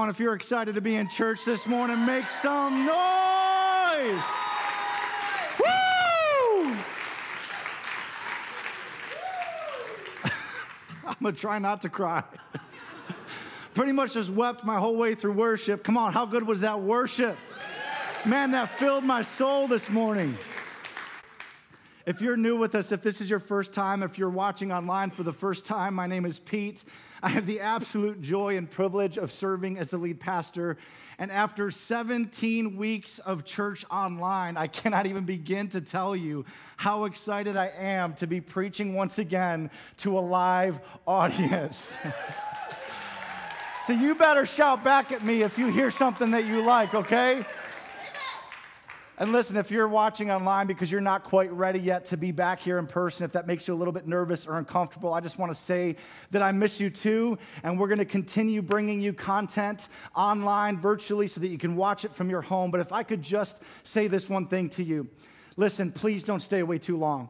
on, if you're excited to be in church this morning, make some noise. Woo! I'm gonna try not to cry. Pretty much just wept my whole way through worship. Come on, how good was that worship? Man, that filled my soul this morning. If you're new with us, if this is your first time, if you're watching online for the first time, my name is Pete. I have the absolute joy and privilege of serving as the lead pastor. And after 17 weeks of church online, I cannot even begin to tell you how excited I am to be preaching once again to a live audience. so you better shout back at me if you hear something that you like, okay? And listen, if you're watching online because you're not quite ready yet to be back here in person, if that makes you a little bit nervous or uncomfortable, I just want to say that I miss you too. And we're going to continue bringing you content online, virtually, so that you can watch it from your home. But if I could just say this one thing to you listen, please don't stay away too long.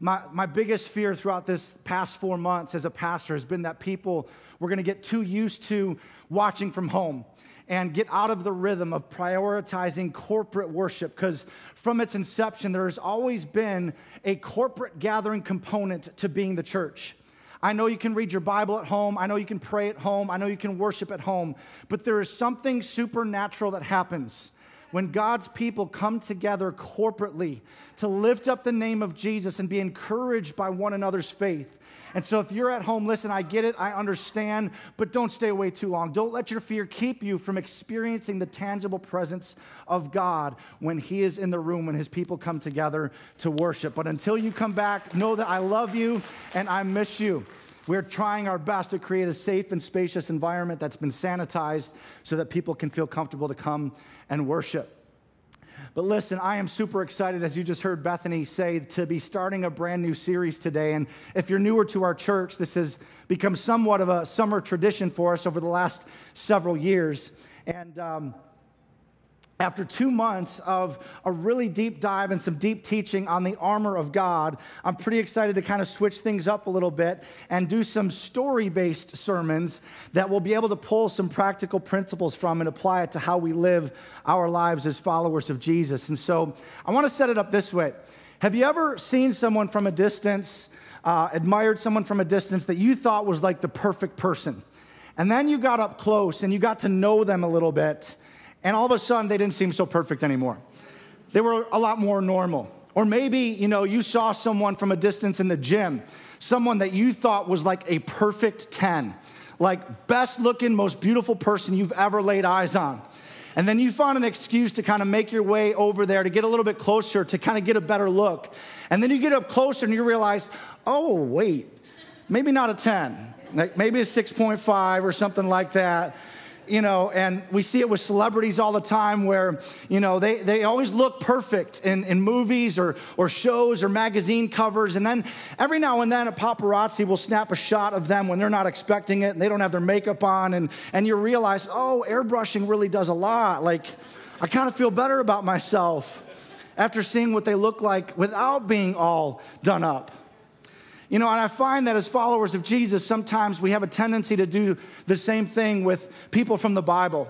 My, my biggest fear throughout this past four months as a pastor has been that people were going to get too used to watching from home and get out of the rhythm of prioritizing corporate worship because from its inception, there has always been a corporate gathering component to being the church. I know you can read your Bible at home. I know you can pray at home. I know you can worship at home. But there is something supernatural that happens when God's people come together corporately to lift up the name of Jesus and be encouraged by one another's faith. And so if you're at home, listen, I get it, I understand, but don't stay away too long. Don't let your fear keep you from experiencing the tangible presence of God when He is in the room, when His people come together to worship. But until you come back, know that I love you and I miss you. We're trying our best to create a safe and spacious environment that's been sanitized so that people can feel comfortable to come and worship. But listen, I am super excited, as you just heard Bethany say, to be starting a brand new series today. And if you're newer to our church, this has become somewhat of a summer tradition for us over the last several years. And um, after two months of a really deep dive and some deep teaching on the armor of God, I'm pretty excited to kind of switch things up a little bit and do some story based sermons that we'll be able to pull some practical principles from and apply it to how we live our lives as followers of Jesus. And so I want to set it up this way Have you ever seen someone from a distance, uh, admired someone from a distance that you thought was like the perfect person? And then you got up close and you got to know them a little bit and all of a sudden they didn't seem so perfect anymore. They were a lot more normal. Or maybe, you know, you saw someone from a distance in the gym, someone that you thought was like a perfect 10, like best looking, most beautiful person you've ever laid eyes on. And then you found an excuse to kind of make your way over there to get a little bit closer, to kind of get a better look. And then you get up closer and you realize, oh, wait, maybe not a 10, like maybe a 6.5 or something like that you know, and we see it with celebrities all the time where, you know, they, they always look perfect in, in movies or, or shows or magazine covers. And then every now and then a paparazzi will snap a shot of them when they're not expecting it and they don't have their makeup on. And, and you realize, oh, airbrushing really does a lot. Like, I kind of feel better about myself after seeing what they look like without being all done up. You know, and I find that as followers of Jesus, sometimes we have a tendency to do the same thing with people from the Bible.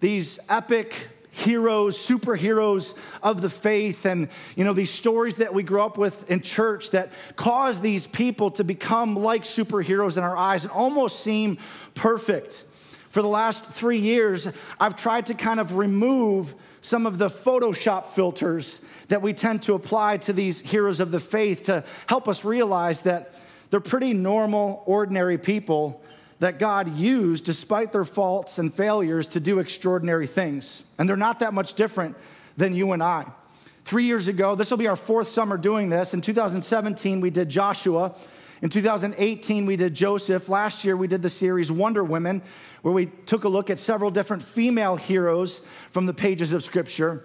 These epic heroes, superheroes of the faith, and you know, these stories that we grew up with in church that cause these people to become like superheroes in our eyes and almost seem perfect. For the last three years, I've tried to kind of remove some of the Photoshop filters that we tend to apply to these heroes of the faith to help us realize that they're pretty normal, ordinary people that God used, despite their faults and failures, to do extraordinary things. And they're not that much different than you and I. Three years ago, this will be our fourth summer doing this. In 2017, we did Joshua. In 2018, we did Joseph. Last year, we did the series Wonder Women, where we took a look at several different female heroes from the pages of Scripture.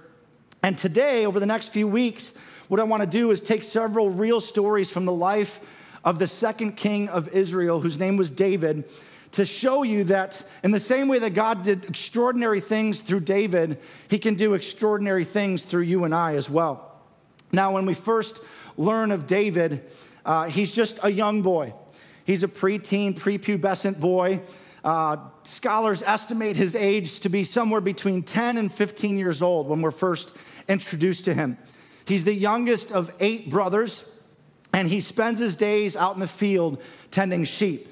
And today, over the next few weeks, what I want to do is take several real stories from the life of the second king of Israel, whose name was David, to show you that in the same way that God did extraordinary things through David, he can do extraordinary things through you and I as well. Now, when we first learn of David, uh, he's just a young boy. He's a preteen, prepubescent boy. Uh, scholars estimate his age to be somewhere between 10 and 15 years old when we're first introduced to him. He's the youngest of eight brothers, and he spends his days out in the field tending sheep.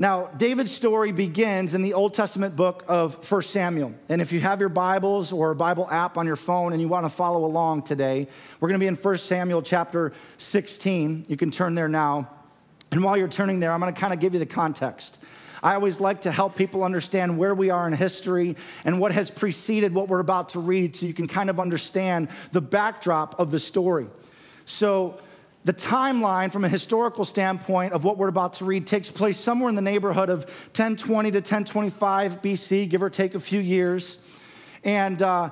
Now, David's story begins in the Old Testament book of 1 Samuel. And if you have your Bibles or a Bible app on your phone and you want to follow along today, we're going to be in 1 Samuel chapter 16. You can turn there now. And while you're turning there, I'm going to kind of give you the context. I always like to help people understand where we are in history and what has preceded what we're about to read so you can kind of understand the backdrop of the story. So, the timeline from a historical standpoint of what we're about to read takes place somewhere in the neighborhood of 1020 to 1025 BC, give or take a few years. And uh,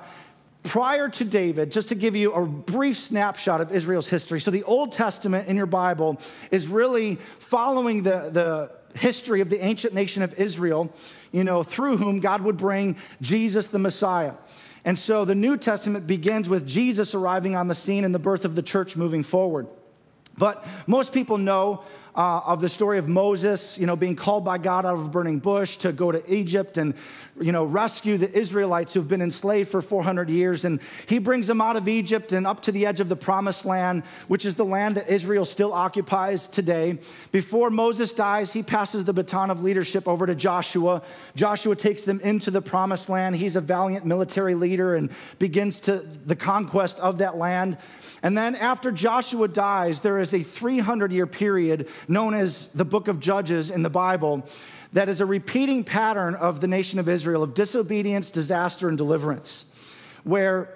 prior to David, just to give you a brief snapshot of Israel's history. So, the Old Testament in your Bible is really following the, the history of the ancient nation of Israel, you know, through whom God would bring Jesus the Messiah. And so the New Testament begins with Jesus arriving on the scene and the birth of the church moving forward. But most people know uh, of the story of Moses, you know, being called by God out of a burning bush to go to Egypt and, you know, rescue the Israelites who've been enslaved for 400 years. And he brings them out of Egypt and up to the edge of the promised land, which is the land that Israel still occupies today. Before Moses dies, he passes the baton of leadership over to Joshua. Joshua takes them into the promised land. He's a valiant military leader and begins to the conquest of that land. And then after Joshua dies, there is a 300 year period known as the book of Judges in the Bible that is a repeating pattern of the nation of Israel of disobedience, disaster, and deliverance, where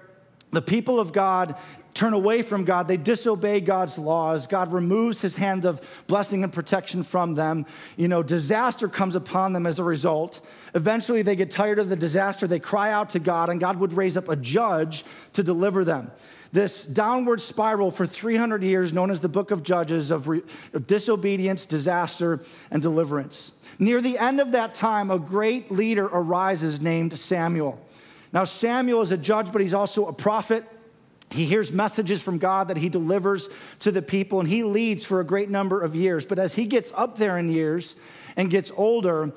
the people of God turn away from God, they disobey God's laws. God removes his hand of blessing and protection from them. You know, disaster comes upon them as a result. Eventually, they get tired of the disaster, they cry out to God, and God would raise up a judge to deliver them this downward spiral for 300 years, known as the book of Judges, of, re- of disobedience, disaster, and deliverance. Near the end of that time, a great leader arises named Samuel. Now, Samuel is a judge, but he's also a prophet. He hears messages from God that he delivers to the people, and he leads for a great number of years. But as he gets up there in years and gets older,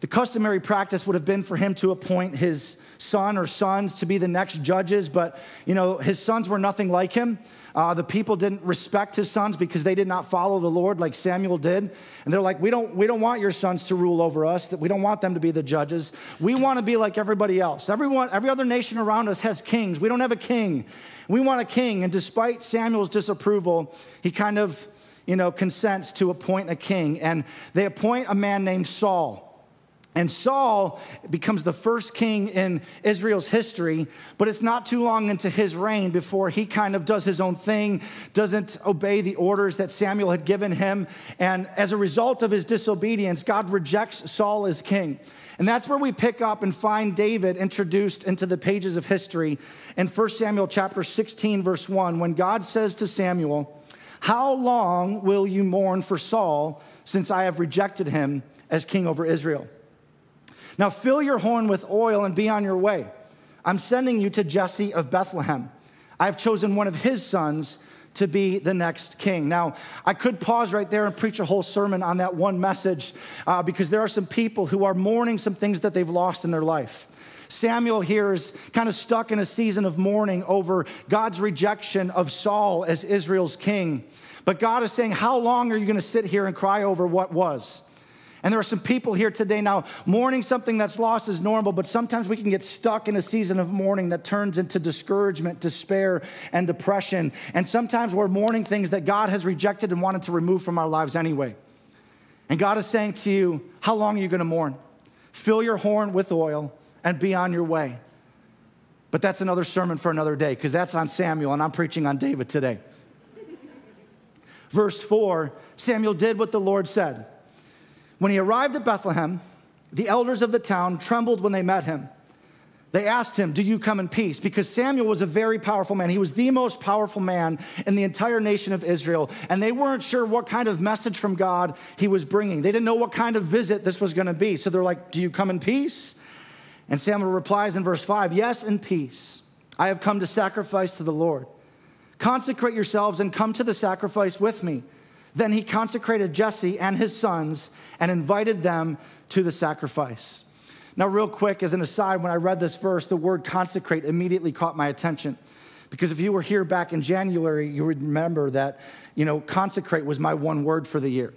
the customary practice would have been for him to appoint his son or sons to be the next judges, but you know, his sons were nothing like him. Uh, the people didn't respect his sons because they did not follow the Lord like Samuel did. And they're like, we don't, we don't want your sons to rule over us. We don't want them to be the judges. We want to be like everybody else. Everyone, every other nation around us has kings. We don't have a king. We want a king. And despite Samuel's disapproval, he kind of, you know, consents to appoint a king. And they appoint a man named Saul. And Saul becomes the first king in Israel's history, but it's not too long into his reign before he kind of does his own thing, doesn't obey the orders that Samuel had given him. And as a result of his disobedience, God rejects Saul as king. And that's where we pick up and find David introduced into the pages of history in 1 Samuel chapter 16, verse 1, when God says to Samuel, How long will you mourn for Saul since I have rejected him as king over Israel? Now fill your horn with oil and be on your way. I'm sending you to Jesse of Bethlehem. I have chosen one of his sons to be the next king. Now, I could pause right there and preach a whole sermon on that one message uh, because there are some people who are mourning some things that they've lost in their life. Samuel here is kind of stuck in a season of mourning over God's rejection of Saul as Israel's king. But God is saying, How long are you going to sit here and cry over what was? And there are some people here today now, mourning something that's lost is normal, but sometimes we can get stuck in a season of mourning that turns into discouragement, despair, and depression. And sometimes we're mourning things that God has rejected and wanted to remove from our lives anyway. And God is saying to you, How long are you going to mourn? Fill your horn with oil and be on your way. But that's another sermon for another day because that's on Samuel, and I'm preaching on David today. Verse 4 Samuel did what the Lord said. When he arrived at Bethlehem, the elders of the town trembled when they met him. They asked him, Do you come in peace? Because Samuel was a very powerful man. He was the most powerful man in the entire nation of Israel. And they weren't sure what kind of message from God he was bringing. They didn't know what kind of visit this was going to be. So they're like, Do you come in peace? And Samuel replies in verse 5 Yes, in peace. I have come to sacrifice to the Lord. Consecrate yourselves and come to the sacrifice with me. Then he consecrated Jesse and his sons and invited them to the sacrifice. Now, real quick, as an aside, when I read this verse, the word consecrate immediately caught my attention. Because if you were here back in January, you would remember that, you know, consecrate was my one word for the year.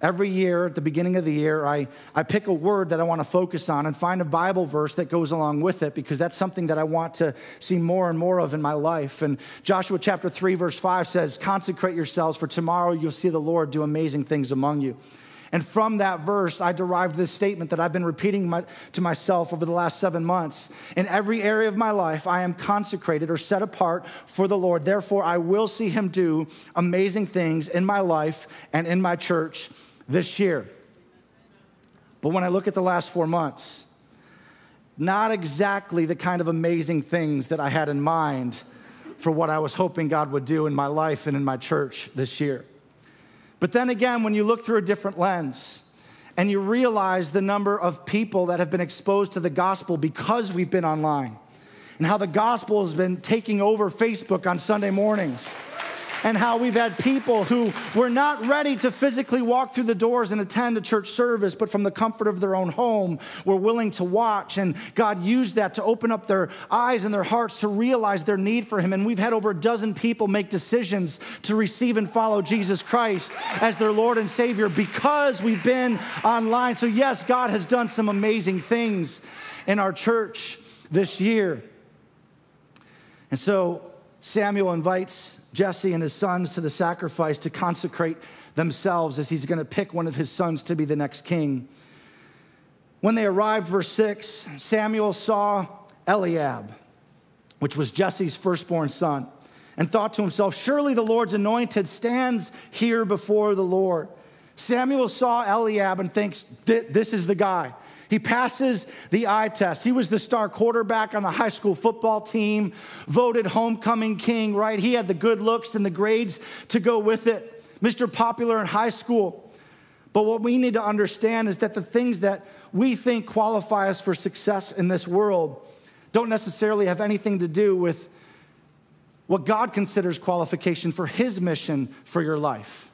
Every year, at the beginning of the year, I, I pick a word that I want to focus on and find a Bible verse that goes along with it because that's something that I want to see more and more of in my life. And Joshua chapter 3, verse 5 says, Consecrate yourselves, for tomorrow you'll see the Lord do amazing things among you. And from that verse, I derived this statement that I've been repeating my, to myself over the last seven months. In every area of my life, I am consecrated or set apart for the Lord. Therefore, I will see Him do amazing things in my life and in my church this year. But when I look at the last four months, not exactly the kind of amazing things that I had in mind for what I was hoping God would do in my life and in my church this year. But then again, when you look through a different lens and you realize the number of people that have been exposed to the gospel because we've been online and how the gospel has been taking over Facebook on Sunday mornings and how we've had people who were not ready to physically walk through the doors and attend a church service, but from the comfort of their own home were willing to watch. And God used that to open up their eyes and their hearts to realize their need for Him. And we've had over a dozen people make decisions to receive and follow Jesus Christ as their Lord and Savior because we've been online. So, yes, God has done some amazing things in our church this year. And so Samuel invites Jesse and his sons to the sacrifice to consecrate themselves as he's going to pick one of his sons to be the next king. When they arrived, verse 6, Samuel saw Eliab, which was Jesse's firstborn son, and thought to himself, Surely the Lord's anointed stands here before the Lord. Samuel saw Eliab and thinks, This is the guy. He passes the eye test. He was the star quarterback on the high school football team, voted homecoming king, right? He had the good looks and the grades to go with it. Mr. Popular in high school. But what we need to understand is that the things that we think qualify us for success in this world don't necessarily have anything to do with what God considers qualification for His mission for your life.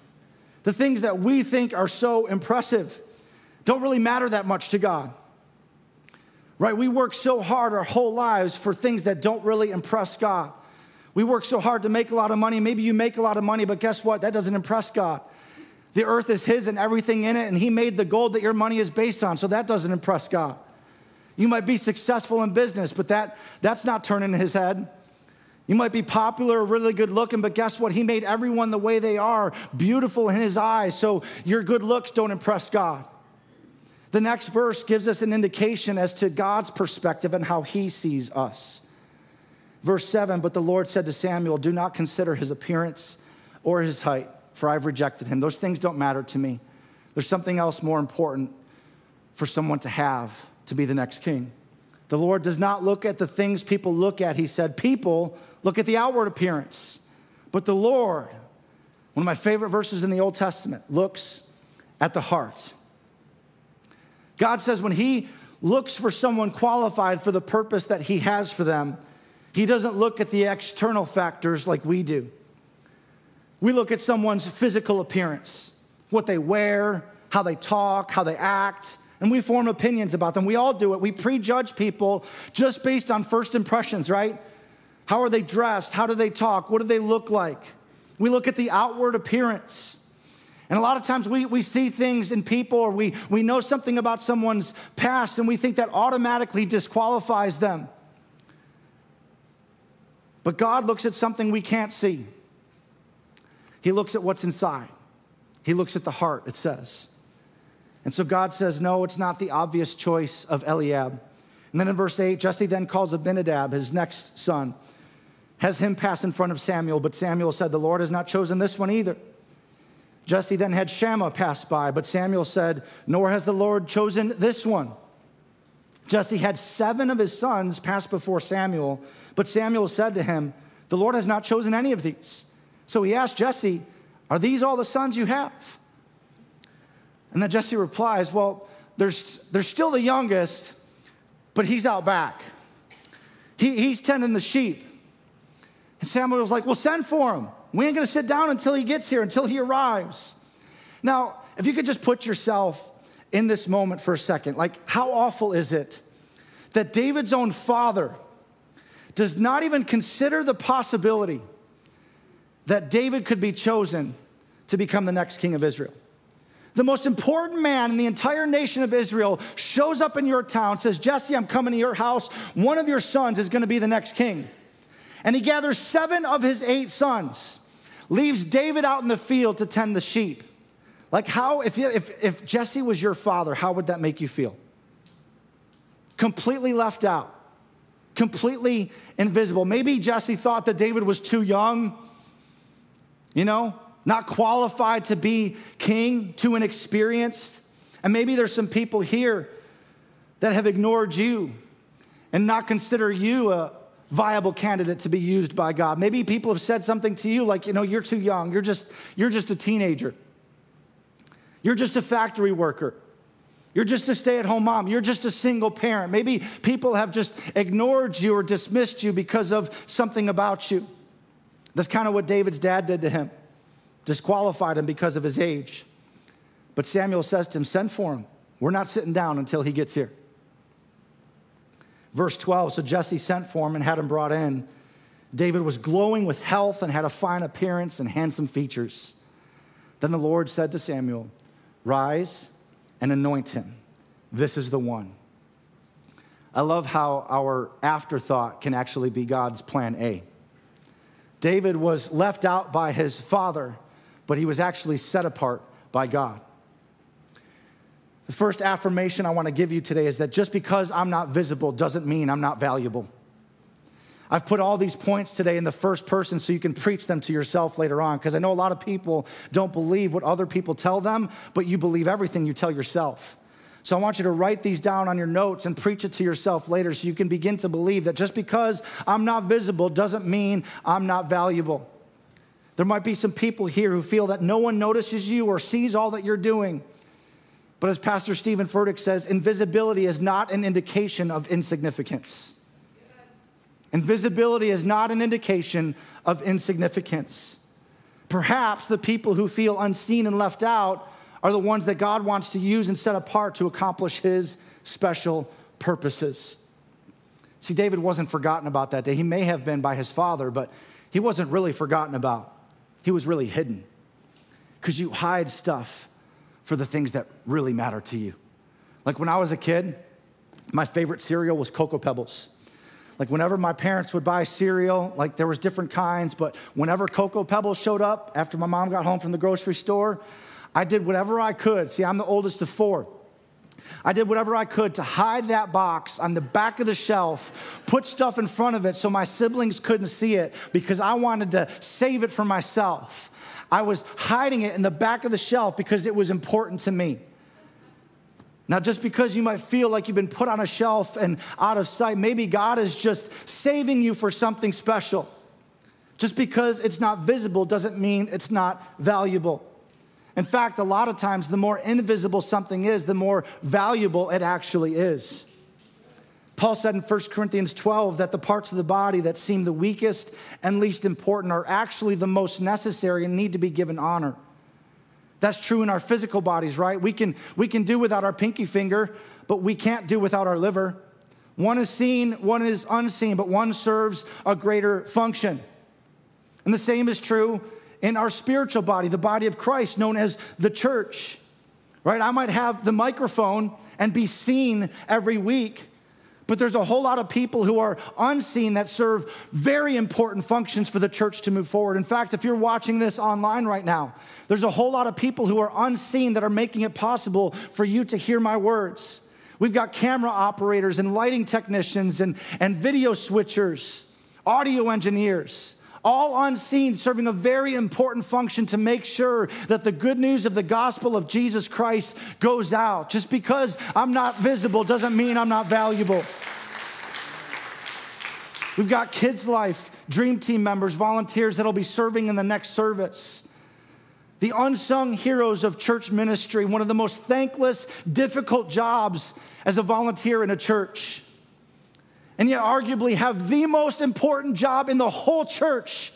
The things that we think are so impressive don't really matter that much to God. Right? We work so hard our whole lives for things that don't really impress God. We work so hard to make a lot of money. Maybe you make a lot of money, but guess what? That doesn't impress God. The earth is His and everything in it, and He made the gold that your money is based on, so that doesn't impress God. You might be successful in business, but that, that's not turning His head. You might be popular or really good looking, but guess what? He made everyone the way they are, beautiful in His eyes, so your good looks don't impress God. The next verse gives us an indication as to God's perspective and how he sees us. Verse 7 But the Lord said to Samuel, Do not consider his appearance or his height, for I've rejected him. Those things don't matter to me. There's something else more important for someone to have to be the next king. The Lord does not look at the things people look at. He said, People look at the outward appearance, but the Lord, one of my favorite verses in the Old Testament, looks at the heart. God says when He looks for someone qualified for the purpose that He has for them, He doesn't look at the external factors like we do. We look at someone's physical appearance, what they wear, how they talk, how they act, and we form opinions about them. We all do it. We prejudge people just based on first impressions, right? How are they dressed? How do they talk? What do they look like? We look at the outward appearance. And a lot of times we, we see things in people or we, we know something about someone's past and we think that automatically disqualifies them. But God looks at something we can't see. He looks at what's inside. He looks at the heart, it says. And so God says, No, it's not the obvious choice of Eliab. And then in verse 8, Jesse then calls Abinadab, his next son, has him pass in front of Samuel. But Samuel said, The Lord has not chosen this one either. Jesse then had Shammah pass by, but Samuel said, Nor has the Lord chosen this one. Jesse had seven of his sons pass before Samuel, but Samuel said to him, The Lord has not chosen any of these. So he asked Jesse, Are these all the sons you have? And then Jesse replies, Well, there's, there's still the youngest, but he's out back. He, he's tending the sheep. And Samuel was like, Well, send for him. We ain't gonna sit down until he gets here, until he arrives. Now, if you could just put yourself in this moment for a second, like how awful is it that David's own father does not even consider the possibility that David could be chosen to become the next king of Israel? the most important man in the entire nation of Israel shows up in your town, says, Jesse, I'm coming to your house. One of your sons is going to be the next king. And he gathers seven of his eight sons, leaves David out in the field to tend the sheep. Like, how, if, if, if Jesse was your father, how would that make you feel? Completely left out, completely invisible. Maybe Jesse thought that David was too young, you know, not qualified to be king, too inexperienced. And maybe there's some people here that have ignored you and not consider you a viable candidate to be used by God. Maybe people have said something to you like, you know, you're too young. You're just you're just a teenager. You're just a factory worker. You're just a stay at home mom. You're just a single parent. Maybe people have just ignored you or dismissed you because of something about you. That's kind of what David's dad did to him, disqualified him because of his age. But Samuel says to him, Send for him. We're not sitting down until he gets here. Verse 12 So Jesse sent for him and had him brought in. David was glowing with health and had a fine appearance and handsome features. Then the Lord said to Samuel, Rise and anoint him. This is the one. I love how our afterthought can actually be God's plan A. David was left out by his father, but he was actually set apart by God. The first affirmation I want to give you today is that just because I'm not visible doesn't mean I'm not valuable. I've put all these points today in the first person so you can preach them to yourself later on because I know a lot of people don't believe what other people tell them, but you believe everything you tell yourself. So I want you to write these down on your notes and preach it to yourself later so you can begin to believe that just because I'm not visible doesn't mean I'm not valuable. There might be some people here who feel that no one notices you or sees all that you're doing. But as Pastor Steven Furtick says, invisibility is not an indication of insignificance. Invisibility is not an indication of insignificance. Perhaps the people who feel unseen and left out are the ones that God wants to use and set apart to accomplish his special purposes. See, David wasn't forgotten about that day. He may have been by his father, but he wasn't really forgotten about. He was really hidden because you hide stuff for the things that really matter to you. Like when I was a kid, my favorite cereal was Cocoa Pebbles. Like whenever my parents would buy cereal, like there was different kinds, but whenever Cocoa Pebbles showed up after my mom got home from the grocery store, I did whatever I could. See, I'm the oldest of four. I did whatever I could to hide that box on the back of the shelf, put stuff in front of it so my siblings couldn't see it because I wanted to save it for myself. I was hiding it in the back of the shelf because it was important to me. Now, just because you might feel like you've been put on a shelf and out of sight, maybe God is just saving you for something special. Just because it's not visible doesn't mean it's not valuable. In fact, a lot of times, the more invisible something is, the more valuable it actually is. Paul said in 1 Corinthians 12 that the parts of the body that seem the weakest and least important are actually the most necessary and need to be given honor. That's true in our physical bodies, right? We can, we can do without our pinky finger, but we can't do without our liver. One is seen, one is unseen, but one serves a greater function. And the same is true in our spiritual body, the body of Christ, known as the church, right? I might have the microphone and be seen every week, but there's a whole lot of people who are unseen that serve very important functions for the church to move forward. In fact, if you're watching this online right now, there's a whole lot of people who are unseen that are making it possible for you to hear my words. We've got camera operators and lighting technicians and, and video switchers, audio engineers, all unseen, serving a very important function to make sure that the good news of the gospel of Jesus Christ goes out. Just because I'm not visible doesn't mean I'm not valuable. We've got Kids Life, Dream Team members, volunteers that'll be serving in the next service the unsung heroes of church ministry, one of the most thankless, difficult jobs as a volunteer in a church. And yet, arguably, have the most important job in the whole church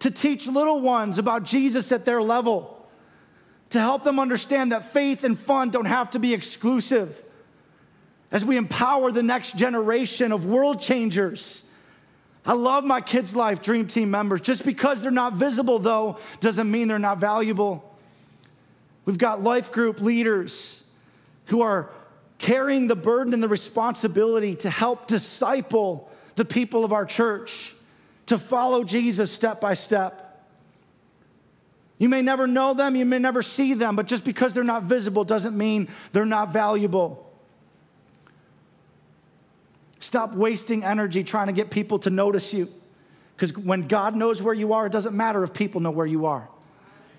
to teach little ones about Jesus at their level, to help them understand that faith and fun don't have to be exclusive. As we empower the next generation of world changers. I love my kids' life dream team members. Just because they're not visible, though, doesn't mean they're not valuable. We've got life group leaders who are carrying the burden and the responsibility to help disciple the people of our church to follow Jesus step by step. You may never know them, you may never see them, but just because they're not visible doesn't mean they're not valuable. Stop wasting energy trying to get people to notice you. Because when God knows where you are, it doesn't matter if people know where you are.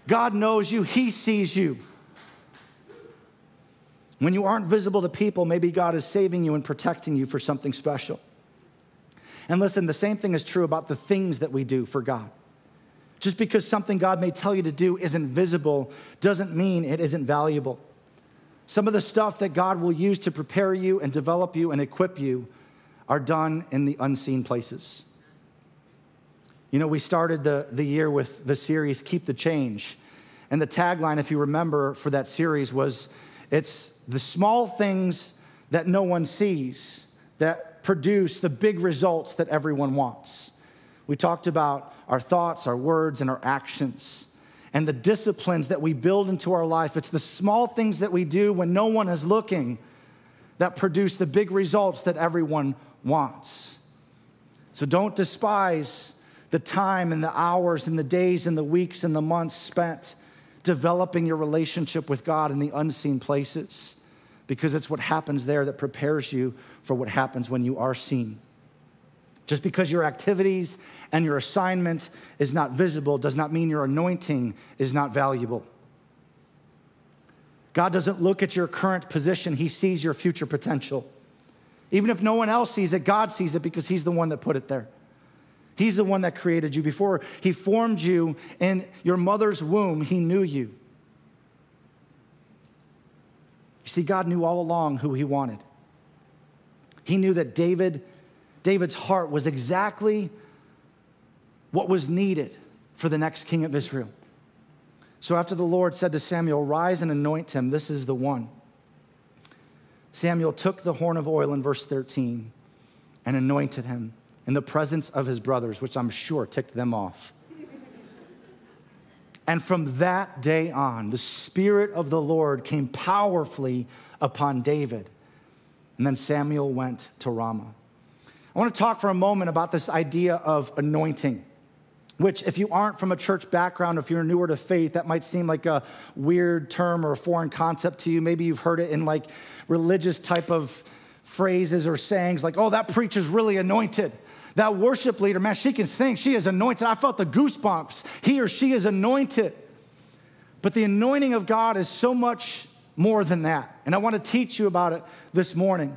God knows you, He sees you. When you aren't visible to people, maybe God is saving you and protecting you for something special. And listen, the same thing is true about the things that we do for God. Just because something God may tell you to do isn't visible doesn't mean it isn't valuable. Some of the stuff that God will use to prepare you and develop you and equip you are done in the unseen places. You know, we started the, the year with the series Keep the Change. And the tagline, if you remember, for that series was it's the small things that no one sees that produce the big results that everyone wants. We talked about our thoughts, our words, and our actions, and the disciplines that we build into our life. It's the small things that we do when no one is looking that produce the big results that everyone wants. So don't despise the time and the hours and the days and the weeks and the months spent developing your relationship with God in the unseen places because it's what happens there that prepares you for what happens when you are seen. Just because your activities and your assignment is not visible does not mean your anointing is not valuable. God doesn't look at your current position, He sees your future potential. Even if no one else sees it, God sees it because He's the one that put it there. He's the one that created you. Before He formed you in your mother's womb, He knew you. You see, God knew all along who He wanted. He knew that David, David's heart was exactly what was needed for the next king of Israel. So after the Lord said to Samuel, Rise and anoint him, this is the one. Samuel took the horn of oil in verse 13 and anointed him in the presence of his brothers, which I'm sure ticked them off. and from that day on, the Spirit of the Lord came powerfully upon David. And then Samuel went to Ramah. I want to talk for a moment about this idea of anointing which, if you aren't from a church background, if you're newer to faith, that might seem like a weird term or a foreign concept to you. Maybe you've heard it in like religious type of phrases or sayings like, oh, that preacher's really anointed. That worship leader, man, she can sing. She is anointed. I felt the goosebumps. He or she is anointed. But the anointing of God is so much more than that. And I want to teach you about it this morning.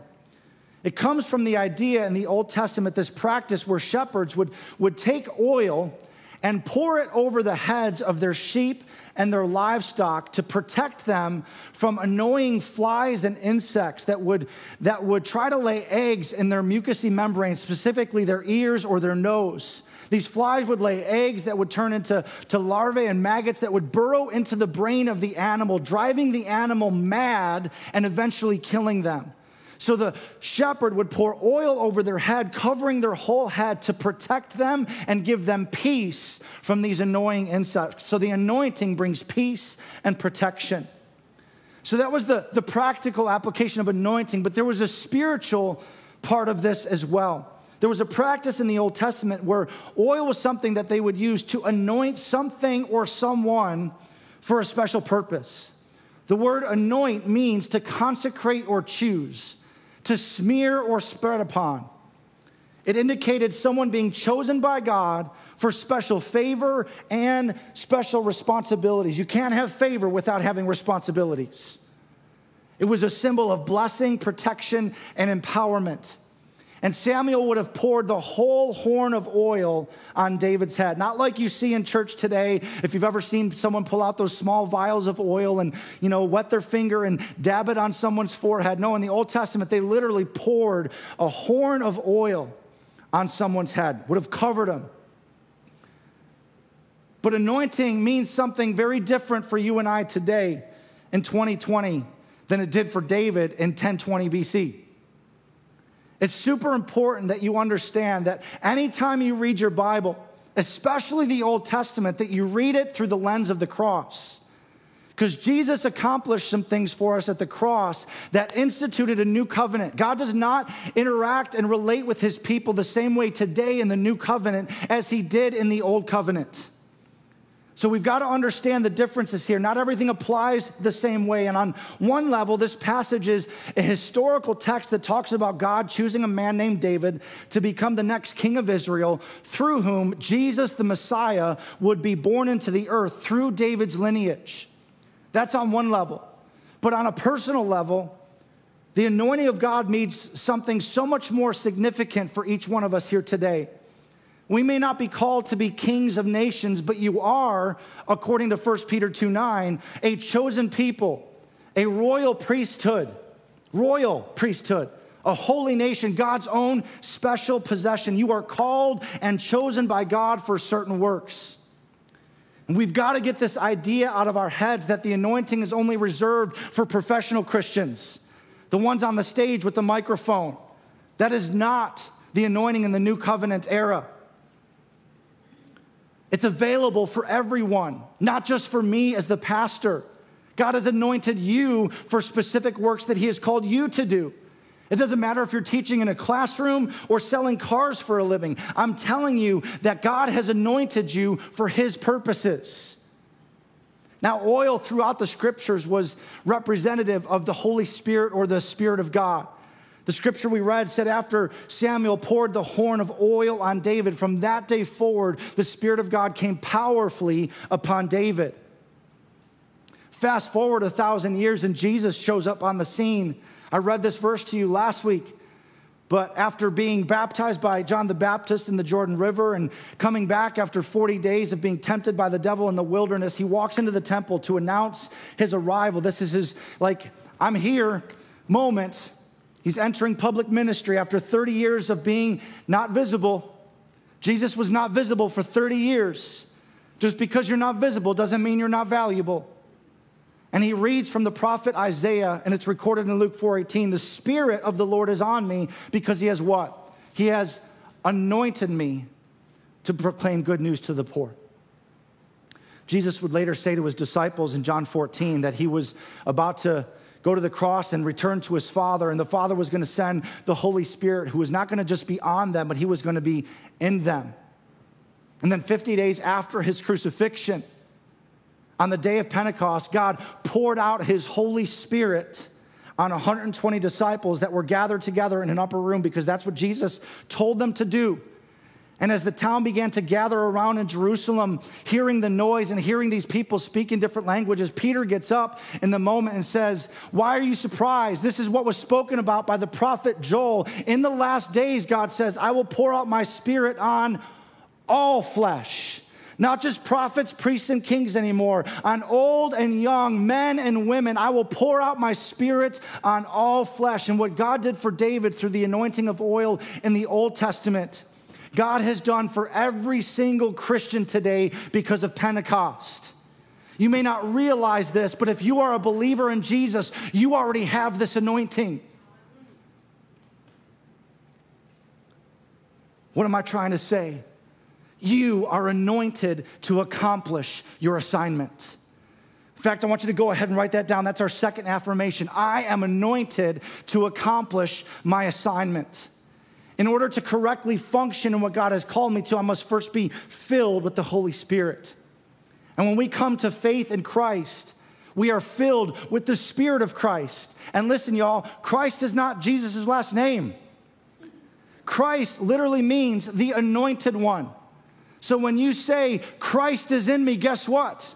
It comes from the idea in the Old Testament, this practice where shepherds would, would take oil and pour it over the heads of their sheep and their livestock to protect them from annoying flies and insects that would, that would try to lay eggs in their mucousy membranes, specifically their ears or their nose. These flies would lay eggs that would turn into to larvae and maggots that would burrow into the brain of the animal, driving the animal mad and eventually killing them. So the shepherd would pour oil over their head, covering their whole head to protect them and give them peace from these annoying insects. So the anointing brings peace and protection. So that was the, the practical application of anointing, but there was a spiritual part of this as well. There was a practice in the Old Testament where oil was something that they would use to anoint something or someone for a special purpose. The word anoint means to consecrate or choose to smear or spread upon. It indicated someone being chosen by God for special favor and special responsibilities. You can't have favor without having responsibilities. It was a symbol of blessing, protection, and empowerment. And Samuel would have poured the whole horn of oil on David's head. Not like you see in church today, if you've ever seen someone pull out those small vials of oil and, you know, wet their finger and dab it on someone's forehead. No, in the Old Testament, they literally poured a horn of oil on someone's head, would have covered them. But anointing means something very different for you and I today in 2020 than it did for David in 1020 BC. It's super important that you understand that anytime you read your Bible, especially the Old Testament, that you read it through the lens of the cross. Because Jesus accomplished some things for us at the cross that instituted a new covenant. God does not interact and relate with his people the same way today in the new covenant as he did in the old covenant. So we've got to understand the differences here. Not everything applies the same way. And on one level, this passage is a historical text that talks about God choosing a man named David to become the next king of Israel, through whom Jesus, the Messiah, would be born into the earth through David's lineage. That's on one level. But on a personal level, the anointing of God means something so much more significant for each one of us here today. We may not be called to be kings of nations, but you are, according to 1 Peter 2 9, a chosen people, a royal priesthood, royal priesthood, a holy nation, God's own special possession. You are called and chosen by God for certain works. And we've got to get this idea out of our heads that the anointing is only reserved for professional Christians, the ones on the stage with the microphone. That is not the anointing in the new covenant era. It's available for everyone, not just for me as the pastor. God has anointed you for specific works that He has called you to do. It doesn't matter if you're teaching in a classroom or selling cars for a living. I'm telling you that God has anointed you for His purposes. Now, oil throughout the scriptures was representative of the Holy Spirit or the Spirit of God. The scripture we read said after Samuel poured the horn of oil on David, from that day forward, the Spirit of God came powerfully upon David. Fast forward a thousand years, and Jesus shows up on the scene. I read this verse to you last week. But after being baptized by John the Baptist in the Jordan River and coming back after 40 days of being tempted by the devil in the wilderness, he walks into the temple to announce his arrival. This is his, like, I'm here moment. He's entering public ministry after 30 years of being not visible. Jesus was not visible for 30 years. Just because you're not visible doesn't mean you're not valuable. And he reads from the prophet Isaiah, and it's recorded in Luke 4:18, the Spirit of the Lord is on me because he has what? He has anointed me to proclaim good news to the poor. Jesus would later say to his disciples in John 14 that he was about to go to the cross and return to his Father. And the Father was going to send the Holy Spirit, who was not going to just be on them, but he was going to be in them. And then 50 days after his crucifixion, on the day of Pentecost, God poured out his Holy Spirit on 120 disciples that were gathered together in an upper room because that's what Jesus told them to do. And as the town began to gather around in Jerusalem, hearing the noise and hearing these people speak in different languages, Peter gets up in the moment and says, Why are you surprised? This is what was spoken about by the prophet Joel. In the last days, God says, I will pour out my spirit on all flesh. Not just prophets, priests, and kings anymore, on old and young, men and women. I will pour out my spirit on all flesh. And what God did for David through the anointing of oil in the Old Testament, God has done for every single Christian today because of Pentecost. You may not realize this, but if you are a believer in Jesus, you already have this anointing. What am I trying to say? You are anointed to accomplish your assignment. In fact, I want you to go ahead and write that down. That's our second affirmation. I am anointed to accomplish my assignment. In order to correctly function in what God has called me to, I must first be filled with the Holy Spirit. And when we come to faith in Christ, we are filled with the Spirit of Christ. And listen, y'all, Christ is not Jesus' last name. Christ literally means the anointed one. So when you say Christ is in me, guess what?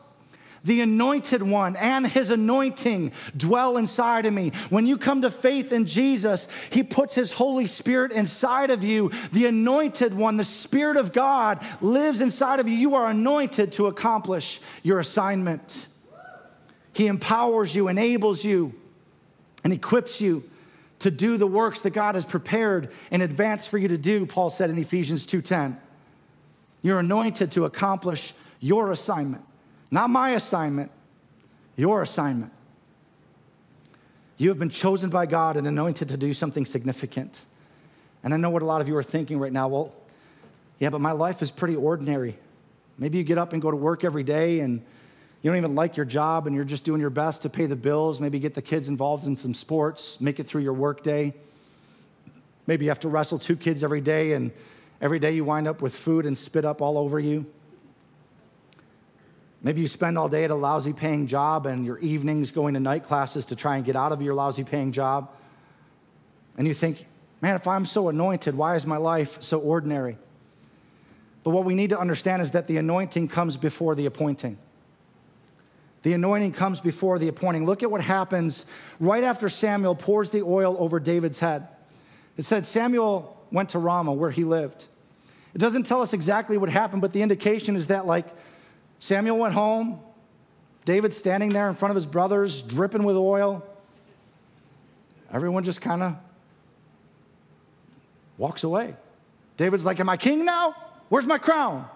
The anointed one and his anointing dwell inside of me. When you come to faith in Jesus, he puts his Holy Spirit inside of you. The anointed one, the Spirit of God, lives inside of you. You are anointed to accomplish your assignment. He empowers you, enables you, and equips you to do the works that God has prepared in advance for you to do, Paul said in Ephesians 2:10. You're anointed to accomplish Your assignment. Not my assignment, your assignment. You have been chosen by God and anointed to do something significant. And I know what a lot of you are thinking right now. Well, yeah, but my life is pretty ordinary. Maybe you get up and go to work every day and you don't even like your job and you're just doing your best to pay the bills, maybe get the kids involved in some sports, make it through your workday. Maybe you have to wrestle two kids every day and every day you wind up with food and spit up all over you. Maybe you spend all day at a lousy paying job and your evenings going to night classes to try and get out of your lousy paying job. And you think, man, if I'm so anointed, why is my life so ordinary? But what we need to understand is that the anointing comes before the appointing. The anointing comes before the appointing. Look at what happens right after Samuel pours the oil over David's head. It said Samuel went to Ramah where he lived. It doesn't tell us exactly what happened, but the indication is that, like, Samuel went home, David standing there in front of his brothers, dripping with oil. Everyone just kind of walks away. David's like, Am I king now? Where's my crown?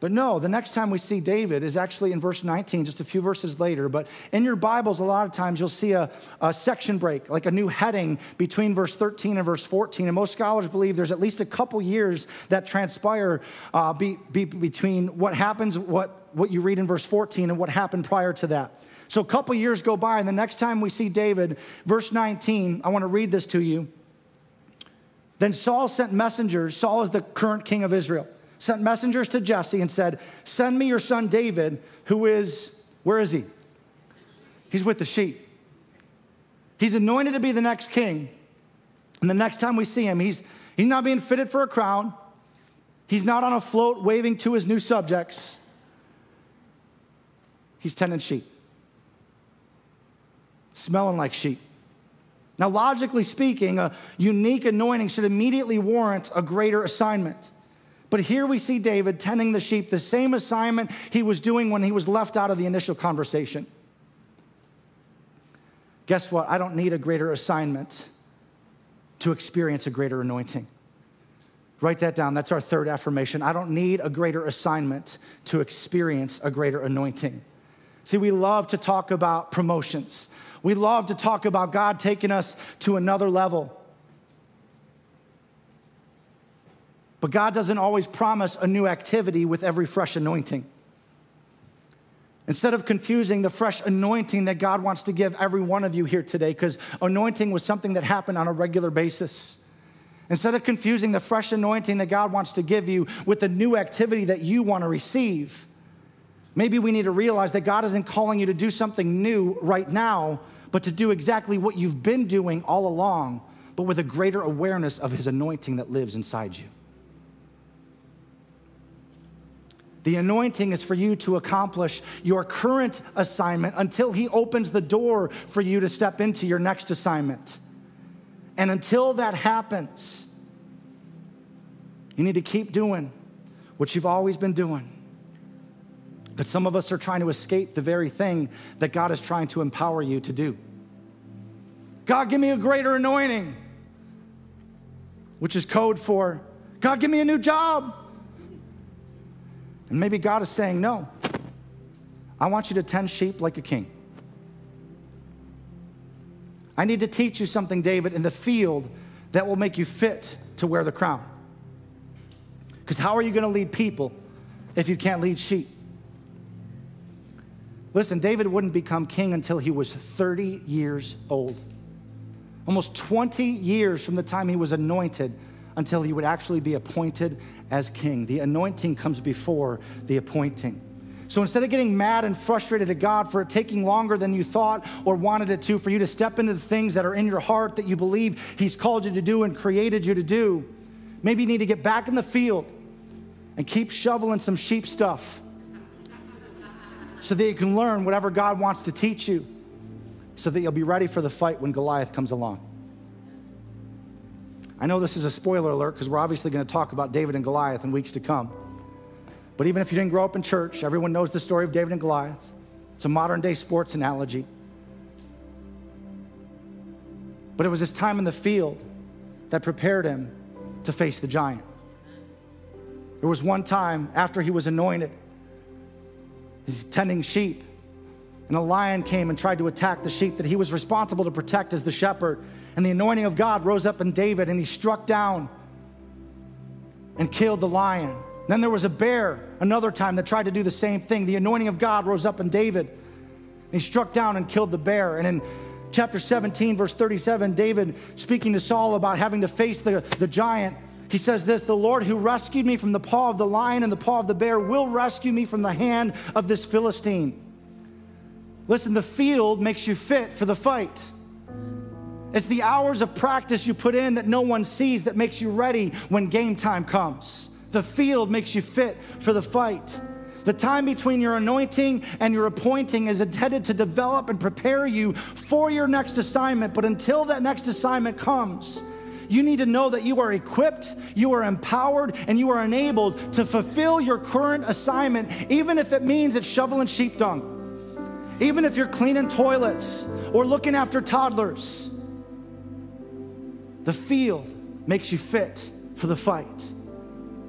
But no, the next time we see David is actually in verse 19, just a few verses later. But in your Bibles, a lot of times you'll see a, a, section break, like a new heading between verse 13 and verse 14. And most scholars believe there's at least a couple years that transpire uh, be, be between what happens, what, what you read in verse 14, and what happened prior to that. So a couple years go by, and the next time we see David, verse 19, I want to read this to you. Then Saul sent messengers. Saul is the current king of Israel sent messengers to Jesse and said, Send me your son David, who is, where is he? He's with the sheep. He's anointed to be the next king. And the next time we see him, he's, he's not being fitted for a crown. He's not on a float waving to his new subjects. He's tending sheep, smelling like sheep. Now, logically speaking, a unique anointing should immediately warrant a greater assignment. But here we see David tending the sheep, the same assignment he was doing when he was left out of the initial conversation. Guess what? I don't need a greater assignment to experience a greater anointing. Write that down. That's our third affirmation. I don't need a greater assignment to experience a greater anointing. See, we love to talk about promotions. We love to talk about God taking us to another level. But God doesn't always promise a new activity with every fresh anointing. Instead of confusing the fresh anointing that God wants to give every one of you here today, because anointing was something that happened on a regular basis. Instead of confusing the fresh anointing that God wants to give you with the new activity that you want to receive, maybe we need to realize that God isn't calling you to do something new right now, but to do exactly what you've been doing all along, but with a greater awareness of His anointing that lives inside you. The anointing is for you to accomplish your current assignment until He opens the door for you to step into your next assignment. And until that happens, you need to keep doing what you've always been doing. But some of us are trying to escape the very thing that God is trying to empower you to do. God, give me a greater anointing, which is code for God, give me a new job. And maybe God is saying, No, I want you to tend sheep like a king. I need to teach you something, David, in the field that will make you fit to wear the crown. Because how are you going to lead people if you can't lead sheep? Listen, David wouldn't become king until he was 30 years old. Almost 20 years from the time he was anointed until he would actually be appointed as king. The anointing comes before the appointing. So instead of getting mad and frustrated at God for it taking longer than you thought or wanted it to, for you to step into the things that are in your heart that you believe He's called you to do and created you to do, maybe you need to get back in the field and keep shoveling some sheep stuff so that you can learn whatever God wants to teach you so that you'll be ready for the fight when Goliath comes along. I know this is a spoiler alert because we're obviously going to talk about David and Goliath in weeks to come. But even if you didn't grow up in church, everyone knows the story of David and Goliath. It's a modern day sports analogy. But it was his time in the field that prepared him to face the giant. There was one time after he was anointed He's tending sheep. And a lion came and tried to attack the sheep that he was responsible to protect as the shepherd. And the anointing of God rose up in David and he struck down and killed the lion. Then there was a bear another time that tried to do the same thing. The anointing of God rose up in David. And he struck down and killed the bear. And in chapter 17, verse 37, David speaking to Saul about having to face the, the giant, he says this The Lord who rescued me from the paw of the lion and the paw of the bear will rescue me from the hand of this Philistine. Listen, the field makes you fit for the fight. It's the hours of practice you put in that no one sees that makes you ready when game time comes. The field makes you fit for the fight. The time between your anointing and your appointing is intended to develop and prepare you for your next assignment. But until that next assignment comes, you need to know that you are equipped, you are empowered, and you are enabled to fulfill your current assignment, even if it means it's shoveling sheep dung, even if you're cleaning toilets or looking after toddlers. The field makes you fit for the fight.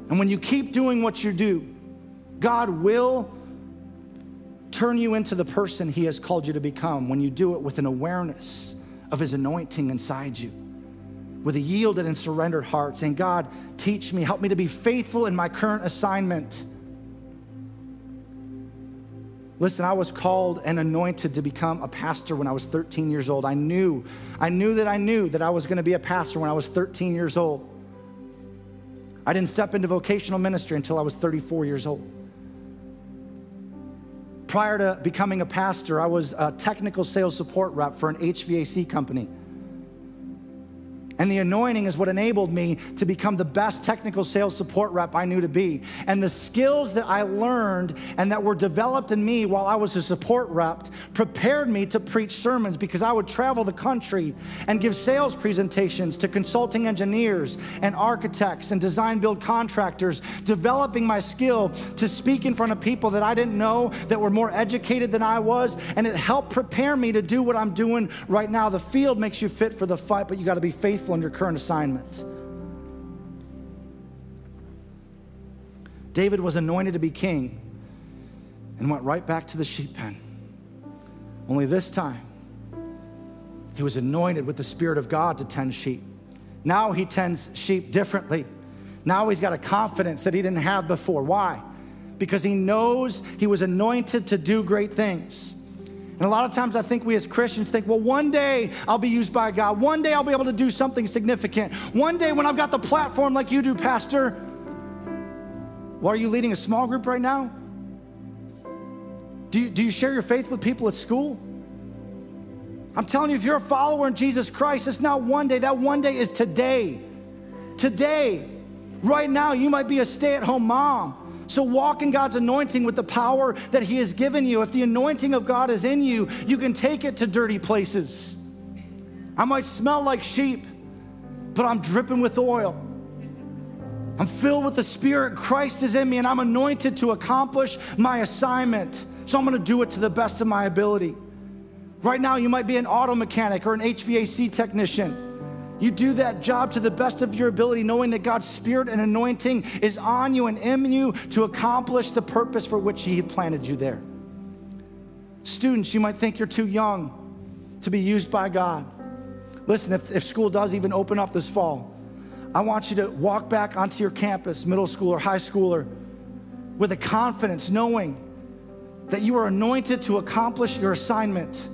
And when you keep doing what you do, God will turn you into the person He has called you to become when you do it with an awareness of His anointing inside you, with a yielded and surrendered heart, saying, God, teach me, help me to be faithful in my current assignment. Listen, I was called and anointed to become a pastor when I was 13 years old. I knew, I knew that I knew that I was going to be a pastor when I was 13 years old. I didn't step into vocational ministry until I was 34 years old. Prior to becoming a pastor, I was a technical sales support rep for an HVAC company. And the anointing is what enabled me to become the best technical sales support rep I knew to be. And the skills that I learned and that were developed in me while I was a support rep prepared me to preach sermons because I would travel the country and give sales presentations to consulting engineers and architects and design build contractors, developing my skill to speak in front of people that I didn't know that were more educated than I was. And it helped prepare me to do what I'm doing right now. The field makes you fit for the fight, but you got to be faithful faithful in your current assignment. David was anointed to be king and went right back to the sheep pen. Only this time, he was anointed with the Spirit of God to tend sheep. Now he tends sheep differently. Now he's got a confidence that he didn't have before. Why? Because he knows he was anointed to do great things. And a lot of times I think we as Christians think, well, one day I'll be used by God. One day I'll be able to do something significant. One day when I've got the platform like you do, Pastor. Well, are you leading a small group right now? Do you, do you share your faith with people at school? I'm telling you, if you're a follower in Jesus Christ, it's not one day. That one day is today. Today. Right now, you might be a stay at home mom. So walk in God's anointing with the power that He has given you. If the anointing of God is in you, you can take it to dirty places. I might smell like sheep, but I'm dripping with oil. I'm filled with the Spirit. Christ is in me, and I'm anointed to accomplish my assignment. So I'm gonna do it to the best of my ability. Right now, you might be an auto mechanic or an HVAC technician. You do that job to the best of your ability, knowing that God's Spirit and anointing is on you and in you to accomplish the purpose for which He planted you there. Students, you might think you're too young to be used by God. Listen, if, if school does even open up this fall, I want you to walk back onto your campus, middle school or high schooler, with a confidence, knowing that you are anointed to accomplish your assignment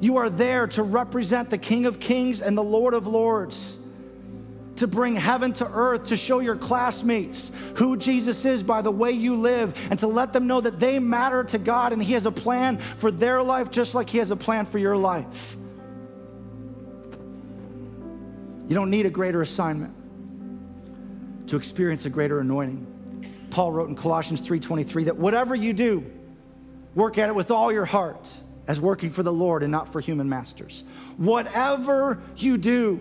you are there to represent the King of Kings and the Lord of Lords, to bring heaven to earth, to show your classmates who Jesus is by the way you live, and to let them know that they matter to God and He has a plan for their life just like He has a plan for your life. You don't need a greater assignment to experience a greater anointing. Paul wrote in Colossians 3:23 that whatever you do, work at it with all your heart as working for the Lord and not for human masters. Whatever you do,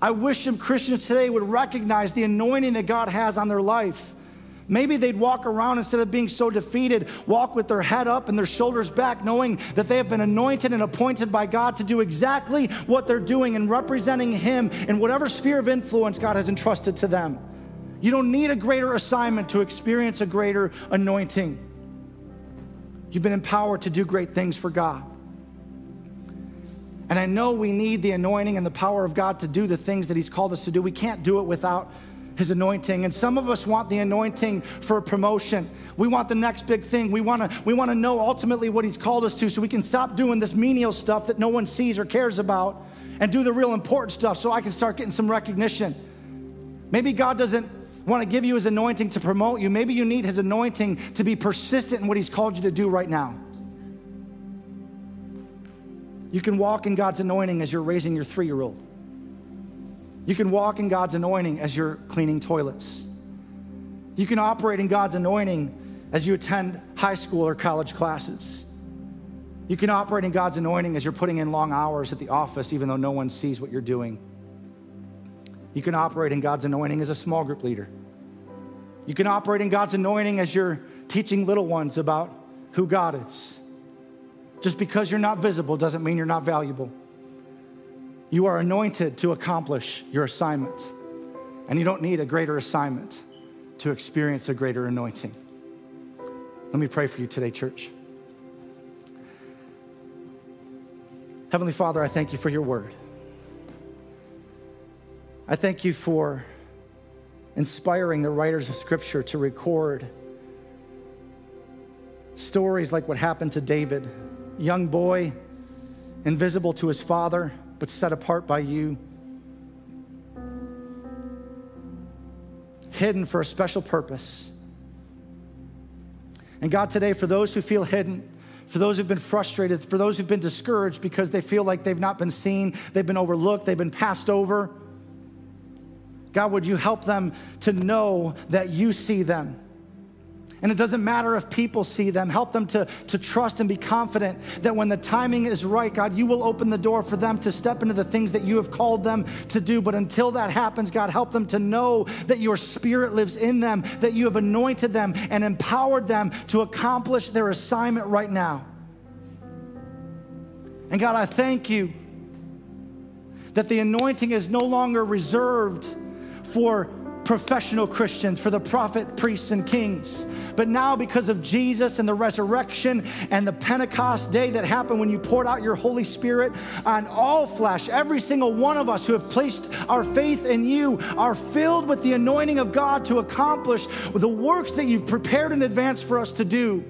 I wish some Christians today would recognize the anointing that God has on their life. Maybe they'd walk around instead of being so defeated, walk with their head up and their shoulders back, knowing that they have been anointed and appointed by God to do exactly what they're doing and representing Him in whatever sphere of influence God has entrusted to them. You don't need a greater assignment to experience a greater anointing. You've been empowered to do great things for God. And I know we need the anointing and the power of God to do the things that He's called us to do. We can't do it without His anointing. And some of us want the anointing for a promotion. We want the next big thing. We want to we want to know ultimately what He's called us to so we can stop doing this menial stuff that no one sees or cares about and do the real important stuff so I can start getting some recognition. Maybe God doesn't want to give you His anointing to promote you. Maybe you need His anointing to be persistent in what He's called you to do right now. You can walk in God's anointing as you're raising your three year old. You can walk in God's anointing as you're cleaning toilets. You can operate in God's anointing as you attend high school or college classes. You can operate in God's anointing as you're putting in long hours at the office, even though no one sees what you're doing. You can operate in God's anointing as a small group leader. You can operate in God's anointing as you're teaching little ones about who God is. Just because you're not visible doesn't mean you're not valuable. You are anointed to accomplish your assignment, and you don't need a greater assignment to experience a greater anointing. Let me pray for you today, church. Heavenly Father, I thank you for your word. I thank you for inspiring the writers of Scripture to record stories like what happened to David young boy, invisible to his father, but set apart by you. Hidden for a special purpose. And God, today, for those who feel hidden, for those who've been frustrated, for those who've been discouraged because they feel like they've not been seen, they've been overlooked, they've been passed over, God, would you help them to know that you see them? And it doesn't matter if people see them. Help them to, to trust and be confident that when the timing is right, God, you will open the door for them to step into the things that you have called them to do. But until that happens, God, help them to know that your spirit lives in them, that you have anointed them and empowered them to accomplish their assignment right now. And God, I thank you that the anointing is no longer reserved for professional Christians, for the prophet, priests, and kings. But now, because of Jesus and the resurrection and the Pentecost day that happened when you poured out your Holy Spirit on all flesh, every single one of us who have placed our faith in you are filled with the anointing of God to accomplish the works that you've prepared in advance for us to do.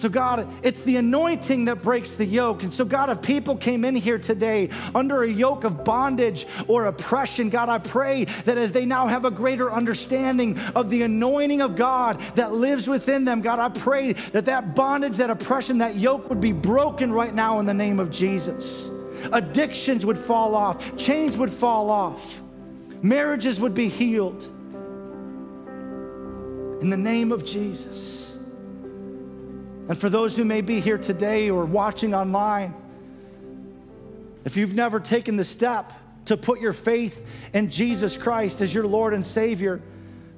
So, God, it's the anointing that breaks the yoke. And so, God, if people came in here today under a yoke of bondage or oppression, God, I pray that as they now have a greater understanding of the anointing of God that lives within them, God, I pray that that bondage, that oppression, that yoke would be broken right now in the name of Jesus. Addictions would fall off, chains would fall off, marriages would be healed. In the name of Jesus. And for those who may be here today or watching online, if you've never taken the step to put your faith in Jesus Christ as your Lord and Savior,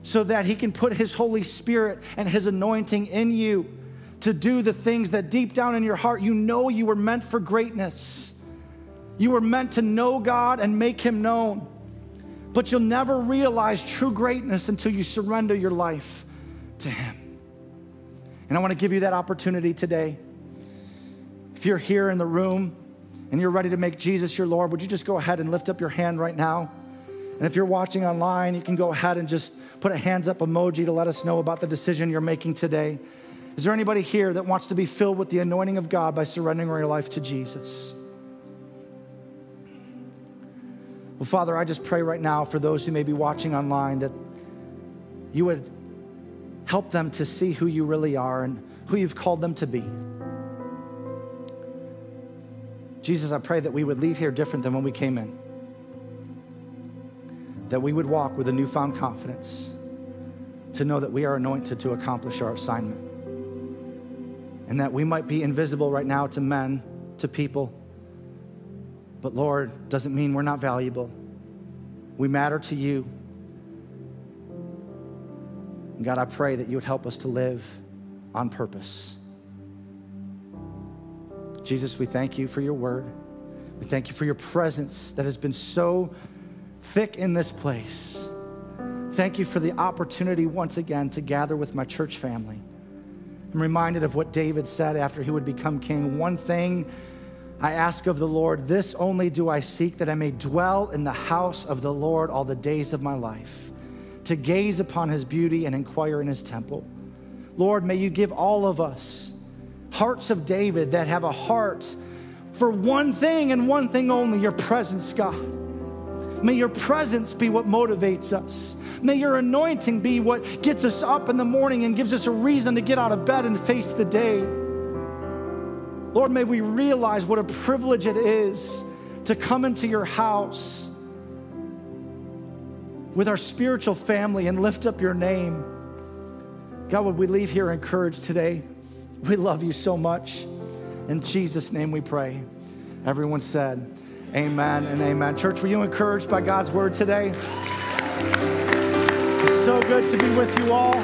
so that He can put His Holy Spirit and His anointing in you to do the things that deep down in your heart you know you were meant for greatness. You were meant to know God and make Him known. But you'll never realize true greatness until you surrender your life to Him. And I want to give you that opportunity today. If you're here in the room and you're ready to make Jesus your Lord, would you just go ahead and lift up your hand right now? And if you're watching online, you can go ahead and just put a hands up emoji to let us know about the decision you're making today. Is there anybody here that wants to be filled with the anointing of God by surrendering your life to Jesus? Well, Father, I just pray right now for those who may be watching online that you would Help them to see who you really are and who you've called them to be. Jesus, I pray that we would leave here different than when we came in. That we would walk with a newfound confidence to know that we are anointed to accomplish our assignment. And that we might be invisible right now to men, to people. But Lord, doesn't mean we're not valuable. We matter to you. And God, I pray that you would help us to live on purpose. Jesus, we thank you for your word. We thank you for your presence that has been so thick in this place. Thank you for the opportunity once again to gather with my church family. I'm reminded of what David said after he would become king. One thing I ask of the Lord, this only do I seek, that I may dwell in the house of the Lord all the days of my life, to gaze upon his beauty and inquire in his temple. Lord, may you give all of us hearts of David that have a heart for one thing and one thing only your presence, God. May your presence be what motivates us. May your anointing be what gets us up in the morning and gives us a reason to get out of bed and face the day. Lord, may we realize what a privilege it is to come into your house with our spiritual family and lift up your name. God, would we leave here encouraged today? We love you so much. In Jesus' name we pray. Everyone said, Amen and amen. Church, were you encouraged by God's word today? It's so good to be with you all.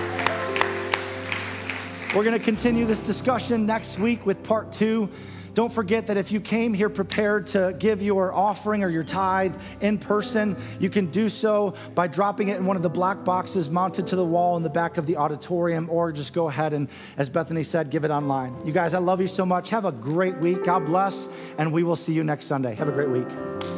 We're going to continue this discussion next week with part two. Don't forget that if you came here prepared to give your offering or your tithe in person, you can do so by dropping it in one of the black boxes mounted to the wall in the back of the auditorium, or just go ahead and, as Bethany said, give it online. You guys, I love you so much. Have a great week. God bless, and we will see you next Sunday. Have a great week.